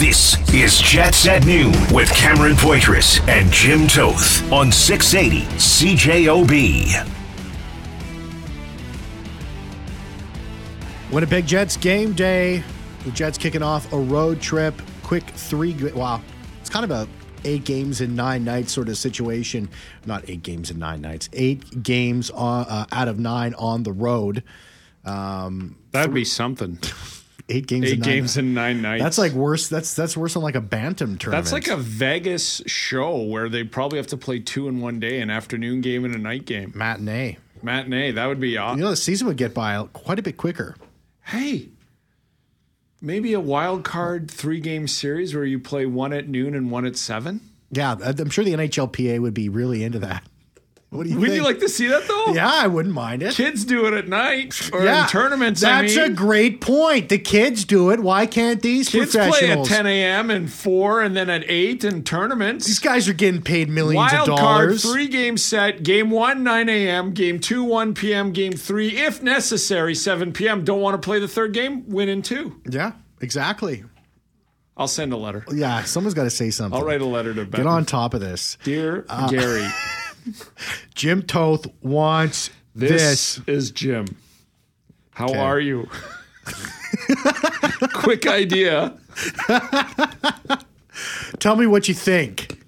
This is Jets at Noon with Cameron Poitras and Jim Toth on 680 CJOB. Winnipeg Jets game day. The Jets kicking off a road trip. Quick three. Wow, it's kind of a eight games in nine nights sort of situation. Not eight games in nine nights. Eight games on, uh, out of nine on the road. Um, That'd be something. Eight games. Eight in nine games in nine nights. That's like worse. That's that's worse than like a bantam tournament. That's like a Vegas show where they probably have to play two in one day, an afternoon game and a night game. matinee. Matinee. That would be awesome. You know, the season would get by quite a bit quicker. Hey, maybe a wild card three game series where you play one at noon and one at seven. Yeah, I'm sure the NHLPA would be really into that. What do you Would think? you like to see that though? Yeah, I wouldn't mind it. Kids do it at night or yeah, in tournaments. I That's mean. a great point. The kids do it. Why can't these Kids play at 10 a.m. and 4 and then at 8 in tournaments. These guys are getting paid millions Wild of card, dollars. three game set. Game one, 9 a.m. Game two, 1 p.m. Game three, if necessary, 7 p.m. Don't want to play the third game? Win in two. Yeah, exactly. I'll send a letter. Yeah, someone's got to say something. I'll write a letter to Ben. Get on top of this. Dear Uh, Gary, Jim Toth wants this, this. is Jim. How Okay. are you? Quick idea. Tell me what you think.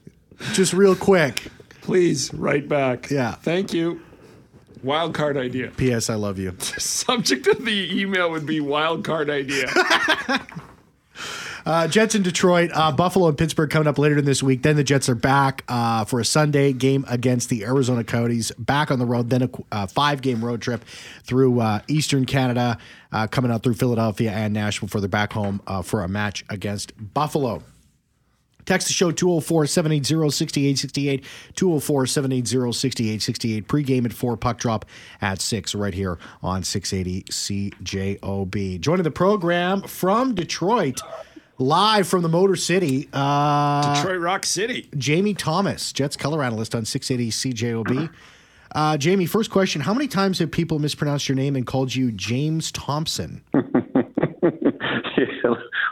Just real quick. Please write back. Yeah. Thank you. Wild card idea. P.S. I love you. Subject of the email would be wild card idea. Uh, Jets in Detroit, uh, Buffalo and Pittsburgh coming up later in this week. Then the Jets are back uh, for a Sunday game against the Arizona Coyotes. Back on the road. Then a uh, five game road trip through uh, Eastern Canada, uh, coming out through Philadelphia and Nashville for they're back home for a match against Buffalo. Text the show 204 780 6868. 204 780 6868. Pregame at 4, puck drop at 6, right here on 680 CJOB. Joining the program from Detroit, live from the Motor City, uh, Detroit Rock City. Jamie Thomas, Jets color analyst on 680 CJOB. Uh, Jamie, first question How many times have people mispronounced your name and called you James Thompson?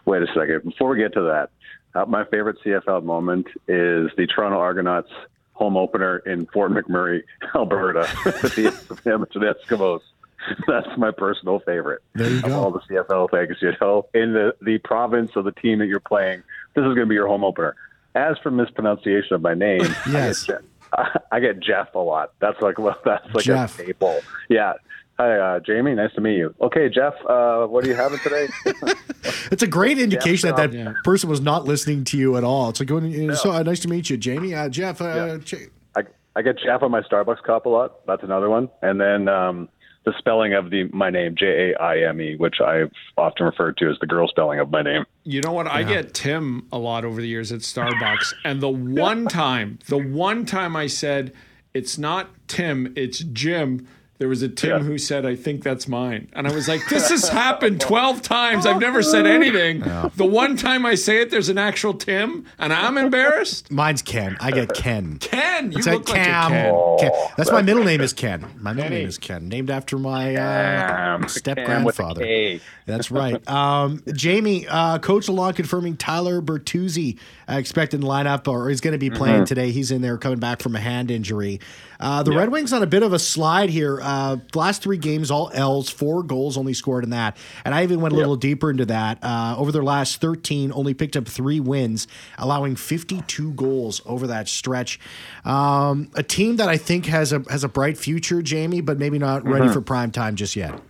Wait a second. Before we get to that, uh, my favorite CFL moment is the Toronto Argonauts home opener in Fort McMurray, Alberta, with the Edmonton Eskimos. That's my personal favorite There you of go. all the CFL things. You know, in the the province of the team that you're playing, this is going to be your home opener. As for mispronunciation of my name, Yes. I, get, I get Jeff a lot. That's like well, that's like Jeff. a staple. Yeah. Hi, uh, Jamie. Nice to meet you. Okay, Jeff. Uh, what are you having today? It's a great indication that that Yeah. person was not listening to you at all. It's like, going, so uh, nice to meet you, Jamie. Uh, Jeff, uh, Yeah. J- I, I get Jeff on my Starbucks cup a lot. That's another one. And then um, the spelling of the my name, J A I M E, which I've often referred to as the girl spelling of my name. You know what? I get Tim a lot over the years at Starbucks. And the one time, the one time I said, it's not Tim, it's Jim, there was a Tim Yeah. who said, I think that's mine. And I was like, this has happened 12 times. I've never said anything. The one time I say it, there's an actual Tim, and I'm embarrassed. mine's Ken. I get Ken. Ken, you It's look like like Cam. a Ken. Ken. That's my middle name is Ken. My middle name is Ken, named after my uh, step Cam with a grandfather. That's right. Um, Jamie, uh, Coach Lalonde confirming Tyler Bertuzzi uh, expected in lineup or is going to be playing today. He's in there coming back from a hand injury. Uh, the Red Wings on a bit of a slide here. Uh, last three games, all L's, four goals only scored in that. And I even went a little deeper into that. Uh, over their last 13, only picked up three wins, allowing 52 goals over that stretch. Um, a team that I think has a has a bright future, Jamie, but maybe not ready for prime time just yet.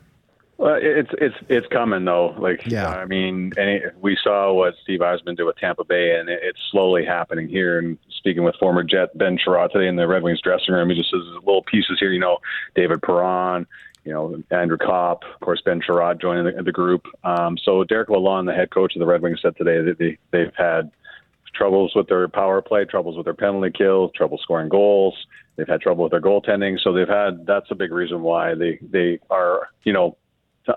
Well, it's it's it's coming though. Like, Yeah. I mean, any, we saw what Steve Yzerman did with Tampa Bay, and it, it's slowly happening here. And speaking with former Jet Ben Chiarot today in the Red Wings dressing room, he just says little pieces here. You know, David Perron, you know, Andrew Copp, of course, Ben Chiarot joining the, the group. Um, so Derek Lalonde, the head coach of the Red Wings, said today that they, they've had troubles with their power play, troubles with their penalty kill, trouble scoring goals. They've had trouble with their goaltending, so they've had. That's a big reason why they they are you know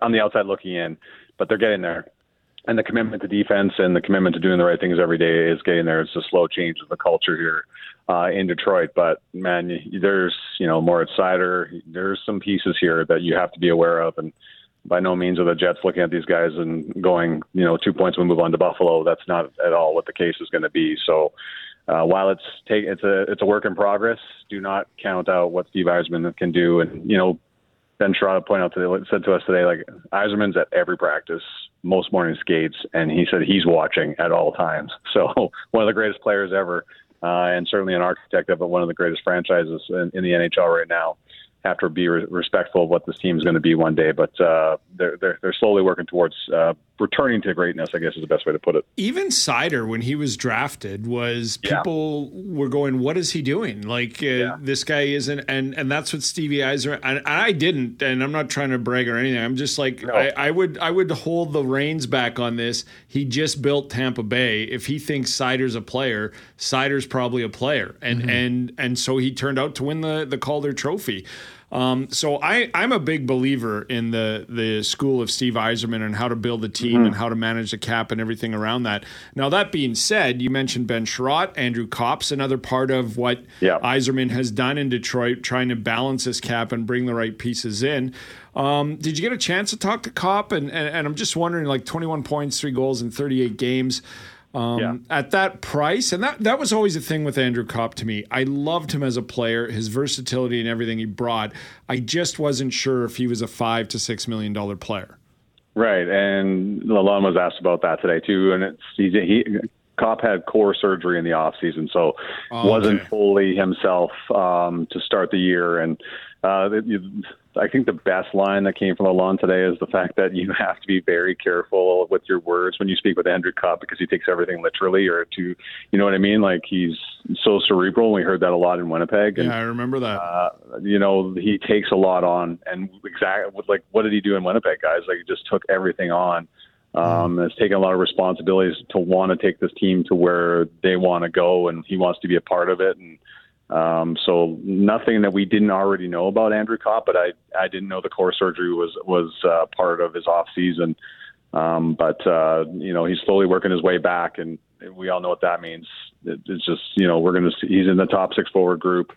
on the outside looking in, but they're getting there. And the commitment to defense and the commitment to doing the right things every day is getting there. It's a slow change of the culture here uh, in Detroit, but man, there's you know Moritz Seider. There's some pieces here that you have to be aware of, and by no means are the Jets looking at these guys and going, you know, two points we move on to Buffalo. That's not at all what the case is going to be. So uh, while it's take it's a it's a work in progress, do not count out what Steve Yzerman can do. And you know, Ben Chiarot pointed out today said to us today like Yzerman's at every practice, most morning skates, and he said he's watching at all times. So one of the greatest players ever. Uh, and certainly an architect of one of the greatest franchises in, in the NHL right now have to be re- respectful of what this team is going to be one day. But uh, they're, they're, they're slowly working towards uh, returning to greatness. I guess is the best way to put it. Even Seider, when he was drafted, was people yeah. were going, "What is he doing? Like uh, yeah. this guy isn't." And and that's what Stevie Eiser. And I didn't. And I'm not trying to brag or anything. I'm just like no. I, I would I would hold the reins back on this. He just built Tampa Bay. If he thinks Seider's a player, Seider's probably a player. And mm-hmm. and and so he turned out to win the the Calder Trophy. Um, so I, I'm a big believer in the the school of Steve Yzerman and how to build a team mm-hmm. and how to manage the cap and everything around that. Now that being said, you mentioned Ben Chiarot, Andrew Copp's another part of what yeah. Yzerman has done in Detroit, trying to balance his cap and bring the right pieces in. Um, did you get a chance to talk to Copp? And, and, and I'm just wondering, like 21 points, three goals in 38 games. Um, yeah. At that price, and that that was always a thing with Andrew Copp to me. I loved him as a player, his versatility and everything he brought. I just wasn't sure if he was a five to six million dollar player. Right, and Lalonde was asked about that today too, and it's he, he Copp had core surgery in the off season, so oh, wasn't fully himself um, to start the year, and uh, I think the best line that came from Lalonde today is the fact that you have to be very careful with your words when you speak with Andrew Copp because he takes everything literally or to, you know what I mean? Like he's so cerebral. We heard that a lot in Winnipeg. And, yeah, I remember that. Uh, you know, he takes a lot on and exactly like, what did he do in Winnipeg guys? Like he just took everything on. Um, has taken a lot of responsibilities to want to take this team to where they want to go, and he wants to be a part of it. And um, so nothing that we didn't already know about Andrew Copp, but I I didn't know the core surgery was was uh, part of his off season. Um, but uh, you know he's slowly working his way back, and we all know what that means. It, it's just you know we're going to he's in the top six forward group,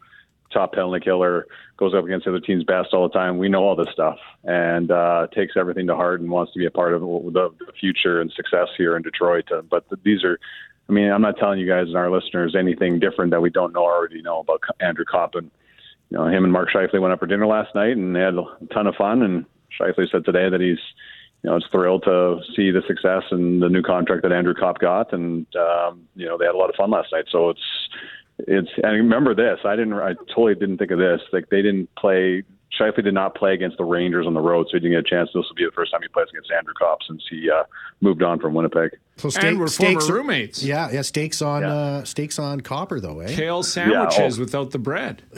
top penalty killer, goes up against the other team's best all the time. We know all this stuff, and uh, takes everything to heart and wants to be a part of the, the future and success here in Detroit. Uh, but these are I mean, I'm not telling you guys and our listeners anything different that we don't know already know about Andrew Coppin. You know, him and Mark Scheifele went out for dinner last night and they had a ton of fun. And Scheifele said today that he's, you know, is thrilled to see the success and the new contract that Andrew Copp got. And, um, you know, they had a lot of fun last night. So it's, it's, and remember this, I didn't, I totally didn't think of this. Like they didn't play Scheifele did not play against the Rangers on the road, so he didn't get a chance. This will be the first time he plays against Andrew Copp since he uh, moved on from Winnipeg. So steak, and we're stakes former roommates. Yeah, yeah. Steaks on yeah. Uh, stakes on Copper though, eh? Kale sandwiches yeah, oh. without the bread.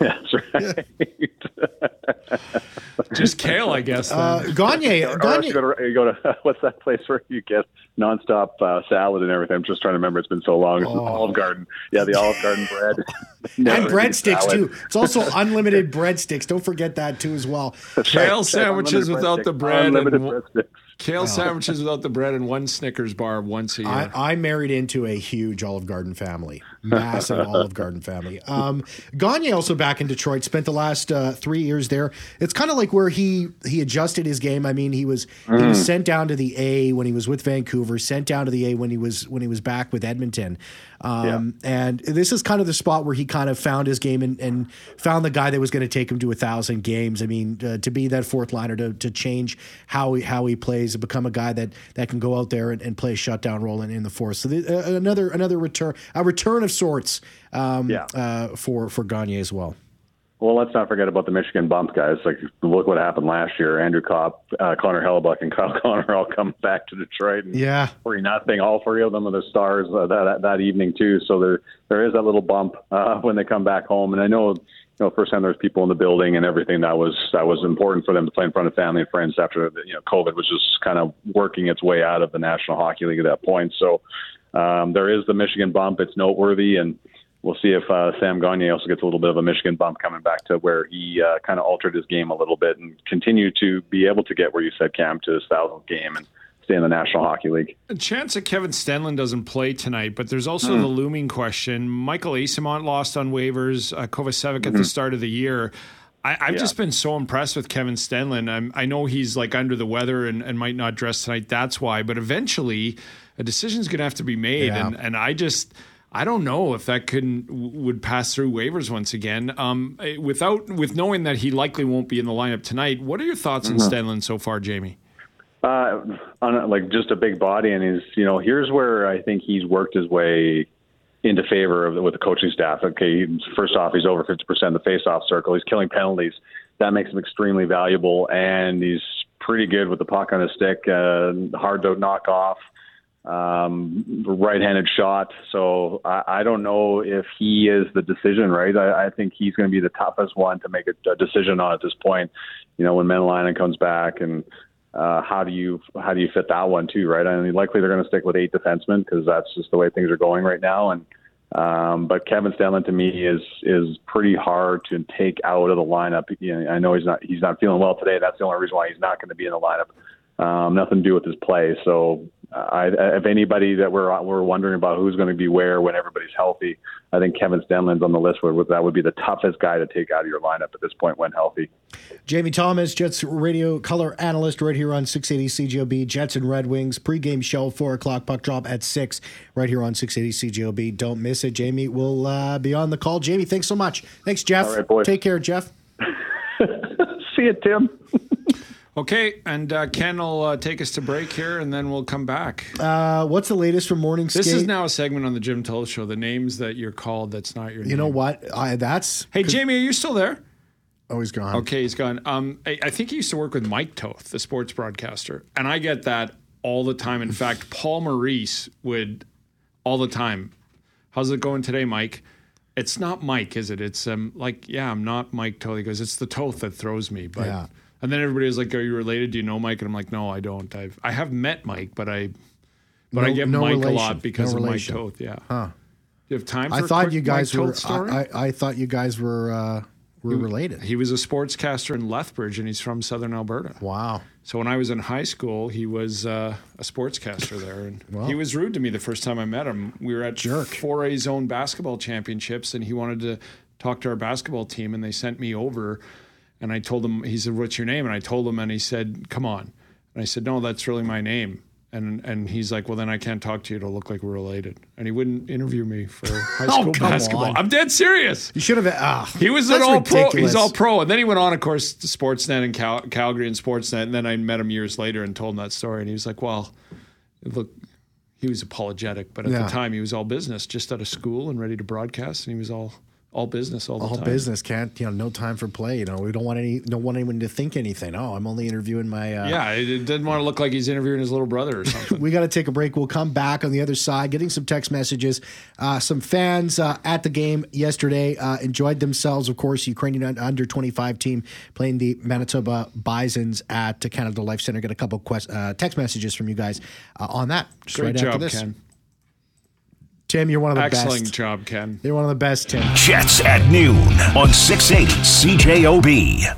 That's right. Just kale, I guess. Uh, Gagne, Gagne. You go, to, you go to what's that place where you get nonstop uh, salad and everything? I'm just trying to remember. It's been so long. It's oh. Olive Garden. Yeah, the Olive Garden bread. and breadsticks too. It's also unlimited breadsticks. Don't forget that too as well. Kale sandwiches without the bread. Unlimited and, breadsticks. Kale sandwiches without the bread and one Snickers bar once a year. I, I married into a huge Olive Garden family, massive Olive Garden family. Um, Gagne also back in Detroit, spent the last uh, three years there. It's kind of like where he he adjusted his game. I mean, he was mm. he was mm. sent down to the A when he was with Vancouver, sent down to the A when he was when he was back with Edmonton. Um, yeah. And this is kind of the spot where he kind of found his game and, and found the guy that was going to take him to a thousand games. I mean, uh, to be that fourth liner to, to change how he, how he plays, to become a guy that, that can go out there and, and play a shutdown role in, in the fourth. So the, uh, another another return, a return of sorts um, yeah. uh, for for Gagne as well. Well, let's not forget about the Michigan bump, guys. Like, look what happened last year. Andrew Copp, uh, Connor Hellebuyck, and Kyle Connor all come back to Detroit. And yeah, three nothing. All three of them are the stars uh, that that evening too. So there there is that little bump uh, when they come back home. And I know, you know, first time there's people in the building and everything. That was that was important for them to play in front of family and friends after you know COVID was just kind of working its way out of the National Hockey League at that point. So um, there is the Michigan bump. It's noteworthy and we'll see if uh, Sam Gagne also gets a little bit of a Michigan bump coming back to where he uh, kind of altered his game a little bit and continue to be able to get where you said Cam to his thousandth game and stay in the National Hockey League. A chance that Kevin Stenlund doesn't play tonight, but there's also mm. the looming question. Michael Eyssimont lost on waivers, uh, Kovacevic mm-hmm. at the mm-hmm. start of the year. I, have yeah. just been so impressed with Kevin Stenlund. I'm, i know he's like under the weather and, and, might not dress tonight. That's why. But eventually, a decision's going to have to be made. Yeah. And, and I just, I don't know if that could would pass through waivers once again. Um, eh, without with knowing that he likely won't be in the lineup tonight. What are your thoughts mm-hmm. on Stenlund so far, Jamie? Uh, on like just a big body, and he's you know here's where I think he's worked his way into favor of with the coaching staff. Okay, first off, he's over 50% of the face-off circle. He's killing penalties. That makes him extremely valuable, and he's pretty good with the puck on his stick. Uh, hard to knock off. Um, right-handed shot. So I, I don't know if he is the decision. Right, I, I think he's going to be the toughest one to make a, a decision on at this point. You know, when Mäenalanen comes back and uh, how do you how do you fit that one too, right? I mean, likely they're going to stick with eight defensemen because that's just the way things are going right now. And um, but Kevin Stenlund to me is is pretty hard to take out of the lineup. You know, I know he's not he's not feeling well today. That's the only reason why he's not going to be in the lineup. Um, nothing to do with his play. So I, if anybody that we're we're wondering about who's going to be where when everybody's healthy, I think Kevin Stenlund's on the list. Where that would be the toughest guy to take out of your lineup at this point when healthy. Jamie Thomas, Jets radio color analyst, right here on 680 CJOB. Jets and Red Wings pregame show, four o'clock puck drop at six, right here on 680 CJOB. Don't miss it. Jamie will uh, be on the call. Jamie, thanks so much. Thanks, Jeff. All right, boys. Take care, Jeff. See you, Tim. Okay, and uh, Ken will uh, take us to break here, and then we'll come back. Uh, what's the latest from Morning Skate? This is now a segment on the Jim Toth Show. The names that you're called, that's not your name. you name. know what? I, that's hey, Jamie, are you still there? Oh, he's gone. Okay, he's gone. Um, I, I think he used to work with Mike Toth, the sports broadcaster, and I get that all the time. In fact, Paul Maurice would all the time. How's it going today, Mike? It's not Mike, is it? It's um like yeah, I'm not Mike Toth. He goes, it's the Toth that throws me, but. Yeah and then everybody was like, "Are you related? Do you know Mike?" And I'm like, "No, I don't. I've I have met Mike, but I but no, I get no Mike relation. a lot because no of relation. Mike Toth. Yeah. Huh. Do you have time? I thought you guys were. I, I, I, thought you guys were uh, were he, related. He was a sportscaster in Lethbridge, and he's from Southern Alberta. Wow. So when I was in high school, he was uh, a sportscaster there, and he was rude to me the first time I met him. We were at jerk. 4A zone basketball championships, and he wanted to talk to our basketball team, and they sent me over and I told him, he said, What's your name? And I told him, and he said, Come on. And I said, No, that's really my name. And and he's like, Well, then I can't talk to you. It'll look like we're related. And he wouldn't interview me for high school oh, basketball. On. I'm dead serious. You should have. Uh, he was an all ridiculous. pro. He's all pro. And then he went on, of course, to Sportsnet and Cal- Calgary and Sportsnet. And then I met him years later and told him that story. And he was like, Well, look, he was apologetic, but at yeah. the time he was all business, just out of school and ready to broadcast. And he was all all business all the all time. All business can't you know no time for play. You know we don't want any don't want anyone to think anything. Oh, I'm only interviewing my. Uh, yeah, it didn't want to look like he's interviewing his little brother or something. we got to take a break. We'll come back on the other side, getting some text messages. Uh, some fans uh, at the game yesterday uh, enjoyed themselves. Of course, Ukrainian under 25 team playing the Manitoba Bisons at the Canada Life Center. Get a couple quest, uh, text messages from you guys uh, on that. Just Great right job, after this. Ken. Tim, you're one of the best. Excellent best. job, Ken. You're one of the best, Tim. Jets at noon on 680 CJOB.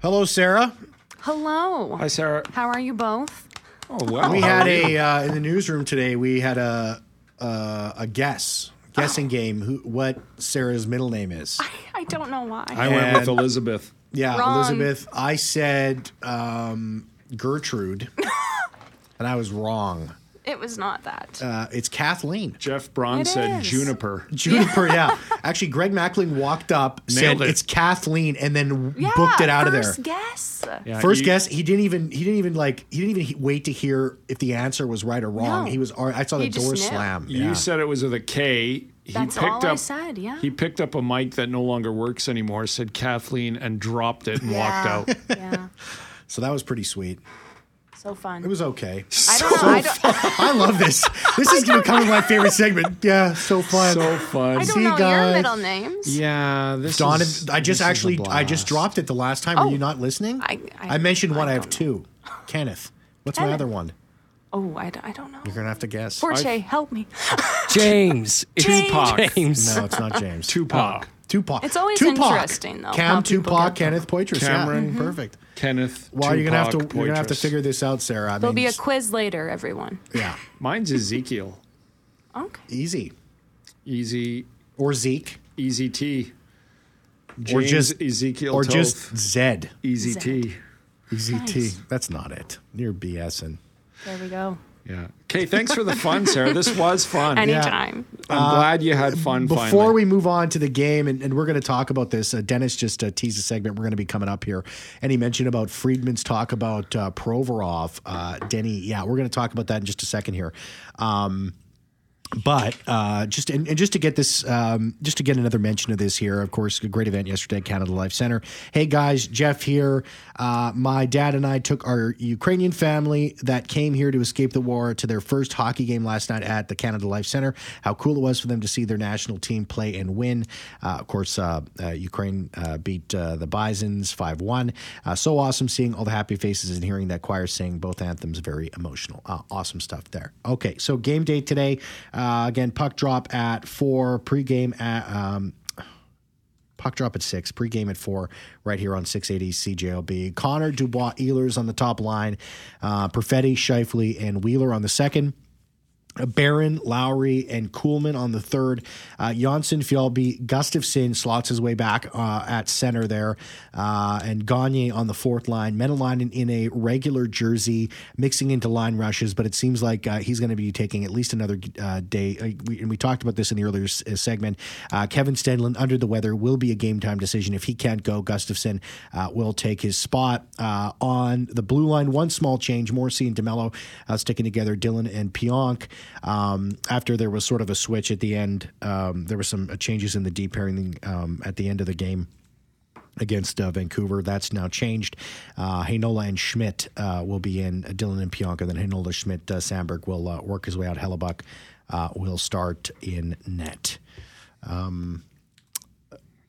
Hello, Sarah. Hello. Hi, Sarah. How are you both? Oh, well. We had a, uh, in the newsroom today, we had a, uh, a guess, guessing oh. game, who what Sarah's middle name is. I, I don't know why. I and, went with Elizabeth. Yeah, Wrong. Elizabeth. I said um, Gertrude, and I was wrong. It was not that. Uh, it's Kathleen. Jeff Braun it said is. Juniper. Juniper, yeah. Actually, Greg Mackling walked up, Nailed said it. it's Kathleen, and then yeah, booked it out of there. first Guess. Yeah, first you, guess. He didn't even. He didn't even like. He didn't even wait to hear if the answer was right or wrong. No. He was. I saw the door slam. You yeah. said it was with a K. He That's picked all up, I said. Yeah. He picked up a mic that no longer works anymore. Said Kathleen and dropped it and yeah. walked out. Yeah. So that was pretty sweet. So fun. It was okay. I don't know. I, don't, I love this. This is becoming my favorite segment. Yeah, so fun. So fun. I don't See, know guys. your middle names. Yeah, this Dawn. Is, I just actually I just dropped it the last time. Oh, Were you not listening? I, I, I mentioned one. I, have two. Kenneth. What's Kenneth. my other one? Oh, I, I don't know. You're gonna have to guess. Forche, help me. James. James. Tupac. James. No, it's not James. Tupac. Tupac. It's always Tupac. interesting though. Cam Tupac, Kenneth Poitras. Cameron. Yeah, mm-hmm. Perfect. Kenneth. Well, Tupac, you're gonna have to Poitras. you're gonna have to figure this out, Sarah. I There'll mean, be a quiz later, everyone. Yeah. Mine's Ezekiel. Okay. Easy. Easy. Or Zeke. Easy T. James or just Ezekiel or Toth. just Zed. Easy Zed. T. Easy T. That's not it. You're BSing. There we go. Yeah. Okay. Thanks for the fun, Sarah. This was fun. Anytime. I'm glad you had fun. Before finally. we move on to the game, and, and we're going to talk about this, uh, Dennis just uh, teased a segment we're going to be coming up here, and he mentioned about Friedman's talk about uh, Provorov. Uh, Denny, yeah, we're going to talk about that in just a second here. Um, but uh, just and, and just to get this, um, just to get another mention of this here, of course, a great event yesterday, at Canada Life Center. Hey guys, Jeff here. Uh, my dad and I took our Ukrainian family that came here to escape the war to their first hockey game last night at the Canada Life Center. How cool it was for them to see their national team play and win. Uh, of course, uh, uh, Ukraine uh, beat the Bisons five one. So awesome seeing all the happy faces and hearing that choir sing both anthems. Very emotional. Awesome stuff there. Okay, so game day today. Uh, again, puck drop at four. Pregame at. Um, Puck drop at six, pregame at four, right here on 680 CJOB. Connor Dubois Ehlers on the top line, uh, Perfetti, Scheifele, and Wheeler on the second. Barron, Lowry, and Kuhlman on the third. Uh, Jonsson, Fjallby, Gustafsson slots his way back uh, at center there. Uh, and Gagne on the fourth line. Mäenalanen in a regular jersey, mixing into line rushes, but it seems like uh, he's going to be taking at least another uh, day. Uh, we, and we talked about this in the earlier s- uh, segment. Kevin Stenlund, under the weather, will be a game time decision. If he can't go, Gustafsson will take his spot. On the blue line, one small change Morrissey and DeMello sticking together, Dillon and Pionk. Um, after there was sort of a switch at the end, um, there were some uh, changes in the deep pairing um, at the end of the game against uh, Vancouver. That's now changed. Uh, Heinola and Schmidt uh, will be in. Uh, Dillon and Pionk, and then Heinola, Schmidt, uh, Samberg will uh, work his way out. Hellebuyck will start in net. Um,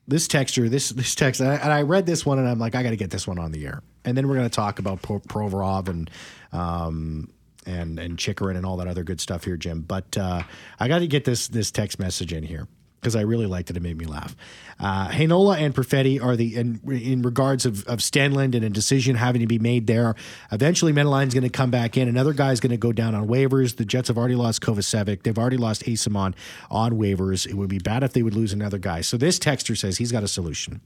this texture, this this text, and I, and I read this one, and I'm like, I got to get this one on the air. And then we're going to talk about Pro- Provorov and um, and and Chychrun and all that other good stuff here, Jim. But uh, I got to get this this text message in here because I really liked it. It made me laugh. Uh, Heinola and Perfetti are the in, in regards of, of Stenlund and a decision having to be made there. Eventually, Mäenalanen's going to come back in. Another guy's going to go down on waivers. The Jets have already lost Kovacevic. They've already lost Eyssimont on waivers. It would be bad if they would lose another guy. So this texter says he's got a solution.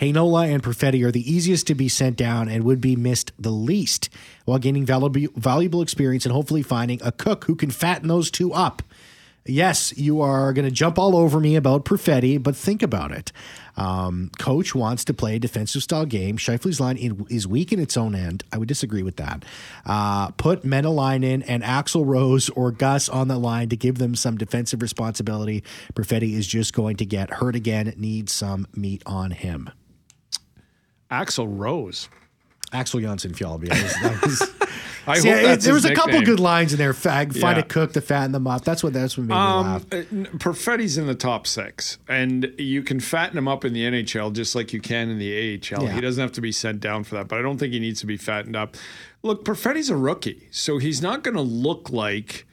Heinola and Perfetti are the easiest to be sent down and would be missed the least while gaining valuable, valuable experience and hopefully finding a cook who can fatten those two up. Yes, you are going to jump all over me about Perfetti, but think about it. Um, coach wants to play a defensive style game. Scheifele's line in, is weak in its own end. I would disagree with that. Uh, put Mäenalanen and Axel Rose or Gus on the line to give them some defensive responsibility. Perfetti is just going to get hurt again. Needs some meat on him. Axel Rose. Axel Jonsson Fjallby. That was- I See, hope there was a couple good lines in there. Fag, find Yeah. a cook to fatten them up. That's what that's what made me Um, laugh. uh, Perfetti's in the top six, and you can fatten him up in the NHL just like you can in the AHL. Yeah. He doesn't have to be sent down for that, but I don't think he needs to be fattened up. Look, Perfetti's a rookie, so he's not going to look like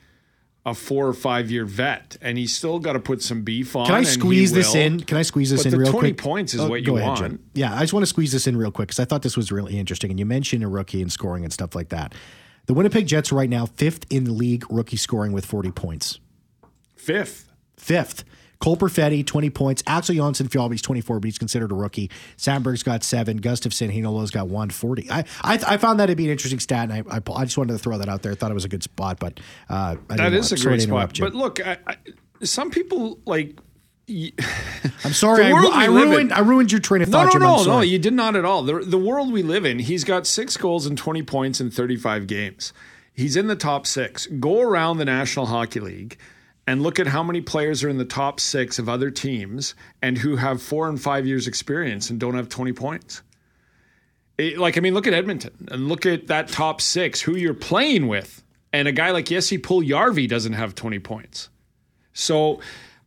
a four or five year vet, and he's still got to put some beef on. Can I squeeze this will. in? Can I squeeze this But in the real 20 quick? points is Oh, what you ahead, want. Yeah, I just want to squeeze this in real quick because I thought this was really interesting. And you mentioned a rookie and scoring and stuff like that. The Winnipeg Jets are right now fifth in the league rookie scoring with 40 points. Fifth. Fifth. Cole Perfetti, 20 points. Axel Jonsson Fjallby's 24, but he's considered a rookie. Samberg's got seven. Gustafsson Heinola's got 140. I, I I found that to be an interesting stat, and I, I, I just wanted to throw that out there. I thought it was a good spot, but uh, I That is a great spot. But look, some people like. I'm sorry, I, I ruined in- I ruined your train of thought. no, Jim. No, no. You did not at all. The, the world we live in, he's got six goals and 20 points in 35 games. He's in the top six. Go around the National Hockey League and look at how many players are in the top six of other teams and who have four and five years experience and don't have 20 points. It- like, I mean, look at Edmonton and look at that top six, who you're playing with. And a guy like Jesse Puljujärvi doesn't have 20 points. So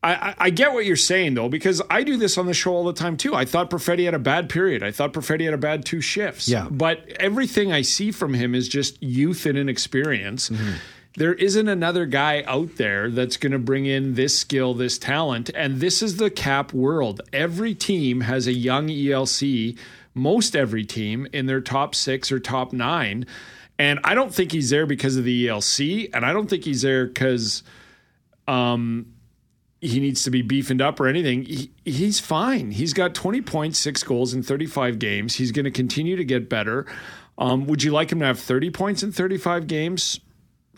I, I, I get what you're saying though, because I do this on the show all the time too. I thought Perfetti had a bad period. I thought Perfetti had a bad two shifts. Yeah. But everything I see from him is just youth and inexperience. Mm-hmm. There isn't another guy out there that's going to bring in this skill, this talent. And this is the cap world. Every team has a young ELC, most every team in their top six or top nine. And I don't think he's there because of the ELC. And I don't think he's there because um, he needs to be beefing up or anything. He, he's fine. He's got 20 points, six goals in 35 games. He's going to continue to get better. Um, would you like him to have 30 points in 35 games?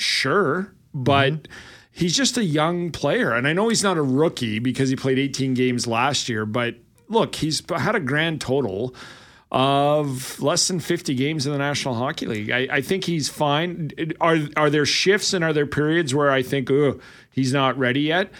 Sure. But mm-hmm. he's just a young player. And I know he's not a rookie because he played 18 games last year, but look, he's had a grand total of less than 50 games in the National Hockey League. I, I, think he's fine. Are are there shifts and are there periods where I think, oh, he's not ready yet?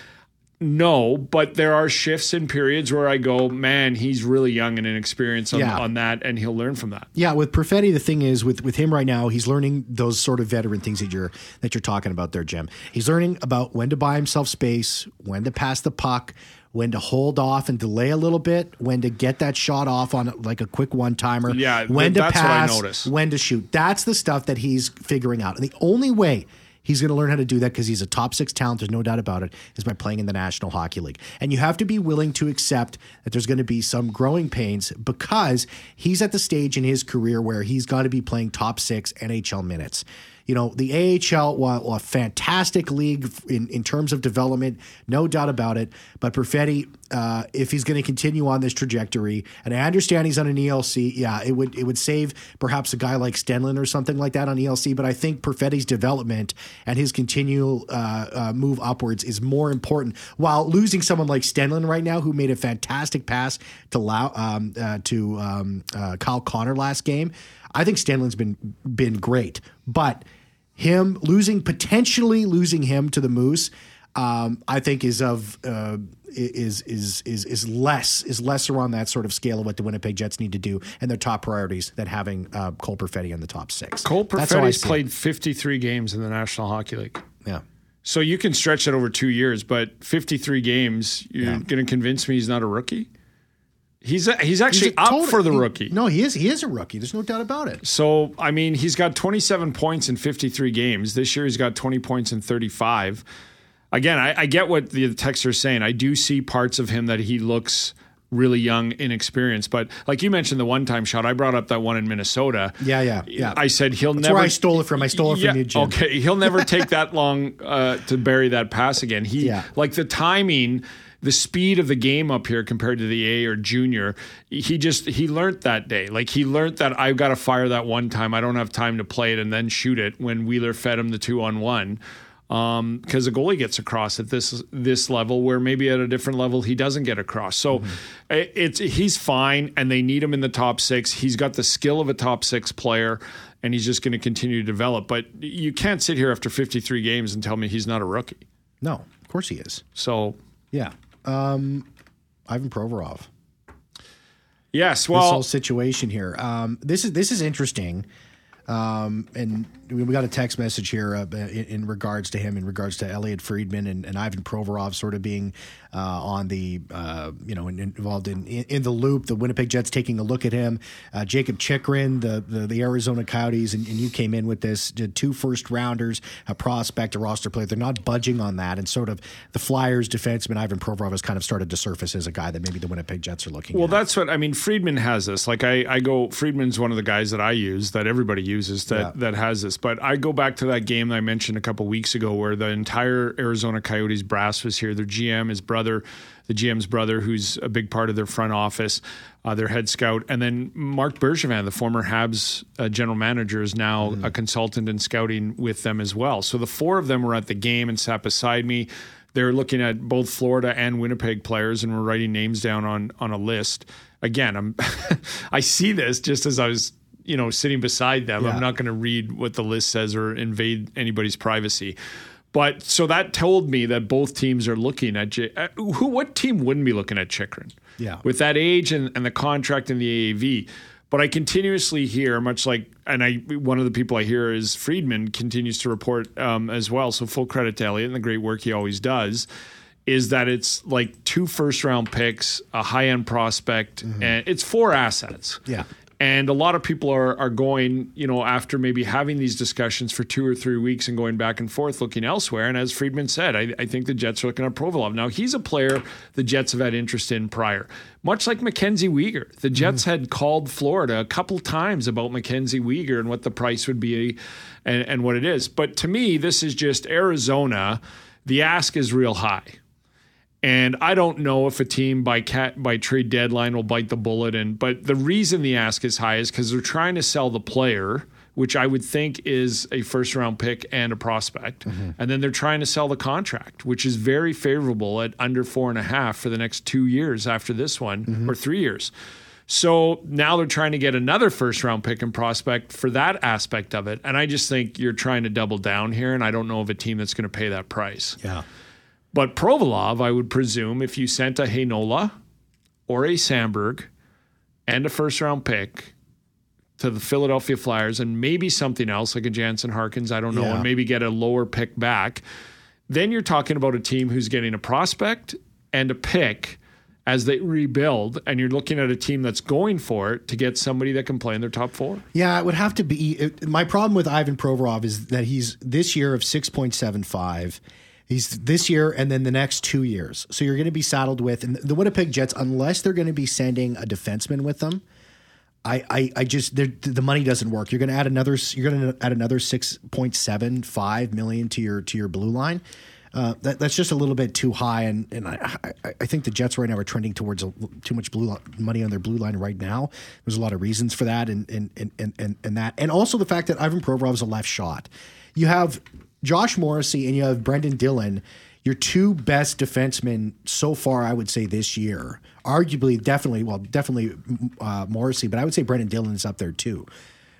No, but there are shifts and periods where I go, man, he's really young and inexperienced on, yeah. on that, and he'll learn from that. Yeah, with Perfetti, the thing is with with him right now, he's learning those sort of veteran things that you're that you're talking about there, Jim. He's learning about when to buy himself space, when to pass the puck, when to hold off and delay a little bit, when to get that shot off on like a quick one timer. Yeah, when to pass, when to shoot. That's the stuff that he's figuring out, and the only way He's going to learn how to do that because he's a top six talent. There's no doubt about it. Is by playing in the National Hockey League, and you have to be willing to accept that there's going to be some growing pains because he's at the stage in his career where he's got to be playing top six NHL minutes you know, the AHL, while a fantastic league in, in terms of development, no doubt about it. But Perfetti, uh, if he's going to continue on this trajectory, and I understand he's on an ELC, yeah, it would it would save perhaps a guy like Stenlund or something like that on ELC. But I think Perfetti's development and his continual uh, uh, move upwards is more important. While losing someone like Stenlund right now, who made a fantastic pass to um, uh, to um, uh, Kyle Connor last game, I think Stenlund's been been great, but him losing potentially losing him to the Moose, um, I think is of uh, is is is is less is lesser on that sort of scale of what the Winnipeg Jets need to do and their top priorities than having uh, Cole Perfetti in the top six. Cole Perfetti's played 53 games in the National Hockey League. Yeah. So you can stretch it over two years, but 53 games, you're yeah. going to convince me he's not a rookie? He's a, he's actually he's up total, for the rookie. He, no, he is. He is a rookie. There's no doubt about it. So I mean, he's got 27 points in 53 games. This year, he's got 20 points in 35. Again, I, I get what the texts are saying. I do see parts of him that he looks really young, inexperienced. But like you mentioned, the one-time shot, I brought up that one in Minnesota. Yeah, yeah, yeah. I said he'll That's never. Where I stole it from. I stole it from you, Jim. Okay, he'll never take that long uh, to bury that pass again. He yeah. like the timing the speed of the game up here compared to the A or junior, he just he learned that day. Like he learned that I've got to fire that one time. I don't have time to play it and then shoot it when Wheeler fed him the two on one. Because um, the goalie gets across at this this level, where maybe at a different level he doesn't get across. So mm-hmm. it's he's fine, and they need him in the top six. He's got the skill of a top six player, and he's just going to continue to develop. But you can't sit here after 53 games and tell me he's not a rookie. No, of course he is. So yeah, um, Ivan Provorov. Yes, well, this whole situation here. Um, this is this is interesting, um, and we got a text message here uh, in, in, regards to him, in regards to Elliot Friedman and, and Ivan Provorov sort of being uh, on the, uh, you know, in, involved in, in, the loop. The Winnipeg Jets taking a look at him. Uh, Jakob Chychrun, the, the, the Arizona Coyotes, and, and, you came in with this two first rounders, a prospect, a roster player. They're not budging on that, and sort of the Flyers defenseman Ivan Provorov has kind of started to surface as a guy that maybe the Winnipeg Jets are looking. At. Well, at. that's what I mean. Friedman has this. Like I, I go. Friedman's one of the guys that I use that everybody uses that yeah. that has this. But I go back to that game that I mentioned a couple weeks ago where the entire Arizona Coyotes brass was here. Their GM, his brother, the GM's brother, who's a big part of their front office, uh, their head scout, and then Marc Bergevin, the former Habs uh, general manager, is now mm-hmm. a consultant in scouting with them as well. So the four of them were at the game and sat beside me. They're looking at both Florida and Winnipeg players, and we're writing names down on on a list. Again, I'm I see this just as I was you know sitting beside them. Yeah. I'm not going to read what the list says or invade anybody's privacy. But so that told me that both teams are looking at J- uh, who. What team wouldn't be looking at Chychrun? Yeah, with that age and, and the contract and the AAV. But I continuously hear, much like, and I one of the people I hear is Friedman continues to report um, as well. So full credit to Elliot and the great work he always does. Is that it's like two first round picks, a high end prospect, mm-hmm. and it's four assets. Yeah. And a lot of people are are going, you know, after maybe having these discussions for two or three weeks and going back and forth, looking elsewhere. And as Friedman said, I, I think the Jets are looking at Provorov. Now he's a player the Jets have had interest in prior, much like Mackenzie Weegar. The Jets mm-hmm. had called Florida a couple times about Mackenzie Weegar and what the price would be, and, and what it is. But to me, this is just Arizona. The ask is real high And I don't know if a team by cat by trade deadline will bite the bullet. And but the reason the ask is high is because they're trying to sell the player, which I would think is a first round pick and a prospect, mm-hmm. and then they're trying to sell the contract, which is very favorable at under four and a half for the next two years after this one mm-hmm. or three years. So now they're trying to get another first round pick and prospect for that aspect of it. And I just think you're trying to double down here. And I don't know of a team that's going to pay that price. Yeah. But Provolov, I would presume, if you sent a Heinola or a Samberg and a first round pick to the Philadelphia Flyers and maybe something else like a Jansen Harkins, I don't know, yeah. and maybe get a lower pick back, then you're talking about a team who's getting a prospect and a pick as they rebuild, and you're looking at a team that's going for it to get somebody that can play in their top four. Yeah, it would have to be. It, my problem with Ivan Provorov is that he's this year of 6.75 He's this year and then the next two years. So you're going to be saddled with and the Winnipeg Jets, unless they're going to be sending a defenseman with them. I, I, I just the money doesn't work. You're going to add another. You're going to add another six point seven five million to your to your blue line. Uh, that, that's just a little bit too high, and and I, I, I think the Jets right now are trending towards a, too much blue money on their blue line right now. There's a lot of reasons for that, and and and and, and that, and also the fact that Ivan Provorov is a left shot. You have Josh Morrissey and you have Brendan Dillon, your two best defensemen so far, I would say this year. Arguably, definitely, well, definitely uh, Morrissey, but I would say Brendan Dillon is up there too.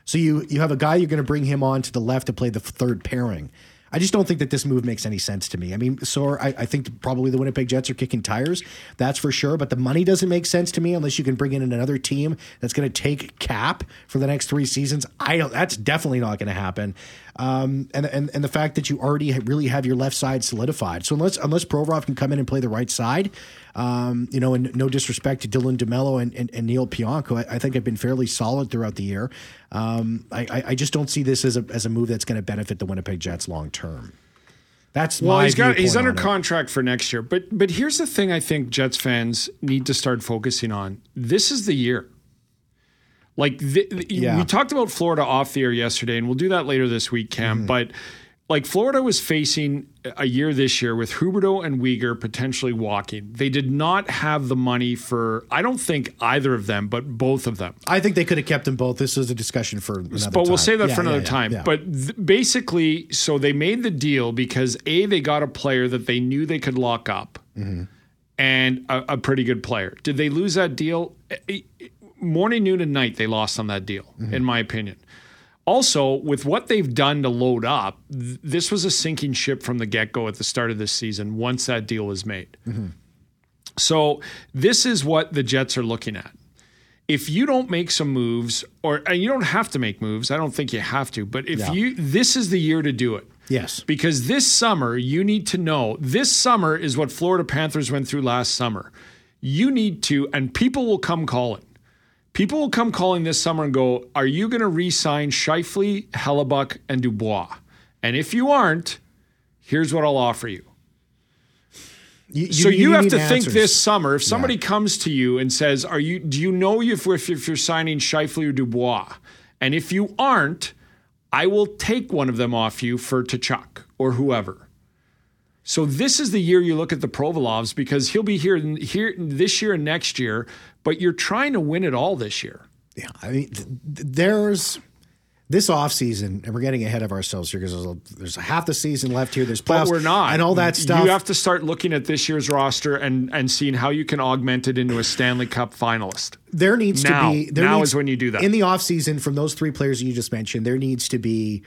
So you you have a guy you're going to bring him on to the left to play the third pairing. I just don't think that this move makes any sense to me. I mean, so I, I, think probably the Winnipeg Jets are kicking tires, that's for sure. But the money doesn't make sense to me unless you can bring in another team that's going to take cap for the next three seasons. I don't. That's definitely not going to happen. Um, and, and and the fact that you already really have your left side solidified. So unless unless Provorov can come in and play the right side, um, you know, and no disrespect to Dylan DeMello and, and, and Neil Pionk, I, I, think have been fairly solid throughout the year. Um, I, I just don't see this as a as a move that's going to benefit the Winnipeg Jets long term. That's well, he's got he's under contract for next year. But but here's the thing: I think Jets fans need to start focusing on. This is the year. Like the, yeah. we talked about Florida off the air yesterday, and we'll do that later this week, Cam. Mm-hmm. But like Florida was facing a year this year with Huberdeau and Weegar potentially walking. They did not have the money for, I don't think either of them, but both of them. I think they could have kept them both. This is a discussion for another But we'll say that yeah, for another yeah, time. Yeah, but th- basically, so they made the deal because A, they got a player that they knew they could lock up mm-hmm. and a, a pretty good player. Did they lose that deal? Morning, noon, and night, they lost on that deal, mm-hmm. in my opinion. Also, with what they've done to load up, th- this was a sinking ship from the get go at the start of this season once that deal was made. Mm-hmm. So, this is what the Jets are looking at. If you don't make some moves, or and you don't have to make moves, I don't think you have to, but if yeah. you, this is the year to do it. Yes. Because this summer, you need to know this summer is what Florida Panthers went through last summer. You need to, and people will come calling People will come calling this summer and go, Are you going to re sign Scheifele, Hellebuyck, and Dubois? And if you aren't, here's what I'll offer you. You, you, so you, you have to answers. think this summer. If somebody yeah. comes to you and says, "Are you? Do you know if if, if you're signing Scheifele or Dubois?" And if you aren't, I will take one of them off you for Tkachuk or whoever. So this is the year you look at the Provolovs because he'll be here here this year and next year, but you're trying to win it all this year. Yeah, I mean, th- there's this offseason, and we're getting ahead of ourselves here because there's, a, there's a half the season left here. There's playoffs, but we're not, and all that stuff. You have to start looking at this year's roster and and seeing how you can augment it into a Stanley Cup finalist. There needs now, to be there now needs, is when you do that in the offseason from those three players you just mentioned. There needs to be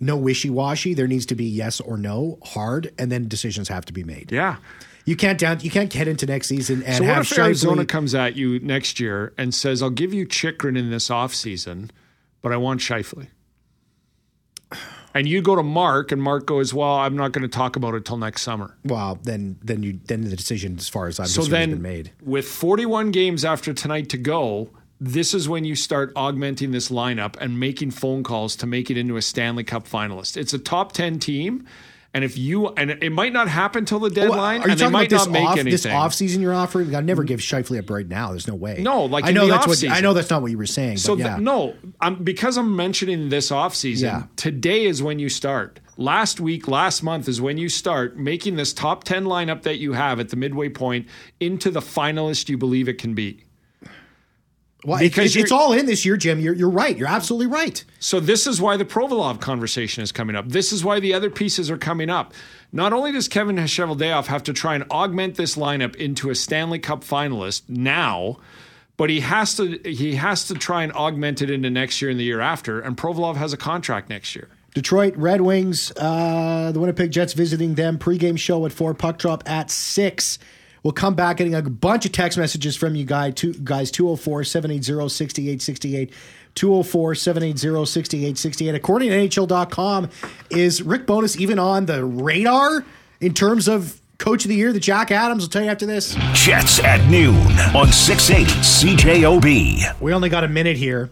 no wishy washy. There needs to be yes or no, hard, and then decisions have to be made. Yeah. You can't down. You can't head into next season and so have. what if Arizona comes at you next year and says, "I'll give you Chychrun in this offseason, but I want Scheifele." And you go to Mark, and Mark goes, "Well, I'm not going to talk about it till next summer." Well, then, then you then the decision, as far as I'm so then, has been made. With 41 games after tonight to go, this is when you start augmenting this lineup and making phone calls to make it into a Stanley Cup finalist. It's a top 10 team. And if you and it might not happen till the deadline, Are you and they talking might about this not make off, anything. this off season you're offering? I'd never give Scheifele up right now. There's no way. No, like I know that's what. I know that's not what you were saying. So but yeah. th- no, I'm, because I'm mentioning this offseason, Yeah. today is when you start. Last week, last month is when you start making this top 10 lineup that you have at the midway point into the finalist you believe it can be. Well, because it's, it's all in this year, Jim. You're you're right. You're absolutely right. So this is why the Provolov conversation is coming up. This is why the other pieces are coming up. Not only does Kevin Cheveldayoff have to try and augment this lineup into a Stanley Cup finalist now, but he has to he has to try and augment it into next year and the year after. And Provolov has a contract next year. Detroit Red Wings, uh, the Winnipeg Jets visiting them. Pregame show at four, puck drop at six. We'll come back getting a bunch of text messages from you guys, two, guys 204 780 6868. 204 780 6868. According to NHL.com, is Rick Bowness even on the radar in terms of coach of the year? The Jack Adams will tell you after this. Jets at noon on 680 CJOB. We only got a minute here.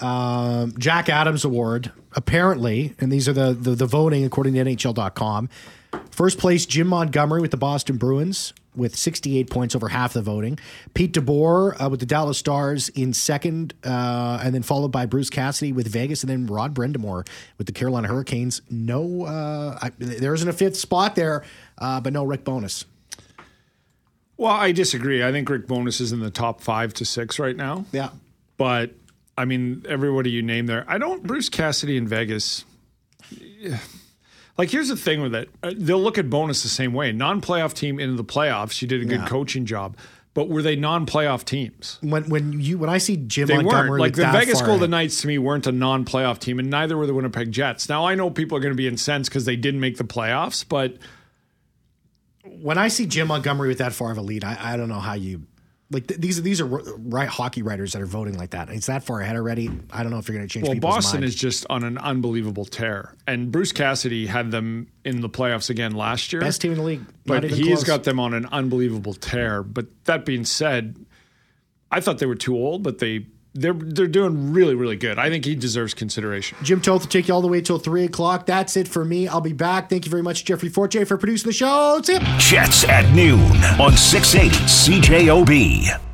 Um, Jack Adams Award, apparently, and these are the, the, the voting according to NHL.com. First place, Jim Montgomery with the Boston Bruins with 68 points over half the voting. Pete DeBoer uh, with the Dallas Stars in second, uh, and then followed by Bruce Cassidy with Vegas, and then Rod Brind'Amour with the Carolina Hurricanes. No, uh, I, there isn't a fifth spot there, uh, but no Rick Bowness. Well, I disagree. I think Rick Bowness is in the top five to six right now. Yeah. But I mean, everybody you name there, I don't. Bruce Cassidy in Vegas. Like, here's the thing with it. Uh, They'll look at Bowness the same way. Non-playoff team into the playoffs. You did a good Yeah. coaching job, but were they non-playoff teams? When when you when I see Jim They Montgomery weren't. Like the Vegas Golden ahead- Knights to me weren't a non-playoff team, and neither were the Winnipeg Jets. Now I know people are going to be incensed because they didn't make the playoffs, but when I see Jim Montgomery with that far of a lead, I, I don't know how you like th- these. These are right hockey writers that are voting like that. It's that far ahead already. I don't know if you're going to change. Well, Boston mind. is just on an unbelievable tear, and Bruce Cassidy had them in the playoffs again last year. best team in the league, but he's close. got them on an unbelievable tear. But that being said, I thought they were too old, but they they're they're doing really really good. I think he deserves consideration. Jim Toth will take you all the way till three o'clock. That's it for me. I'll be back. Thank you very much, Jeffrey Forte, for producing the show. See ya. Jets at noon on 680 CJOB.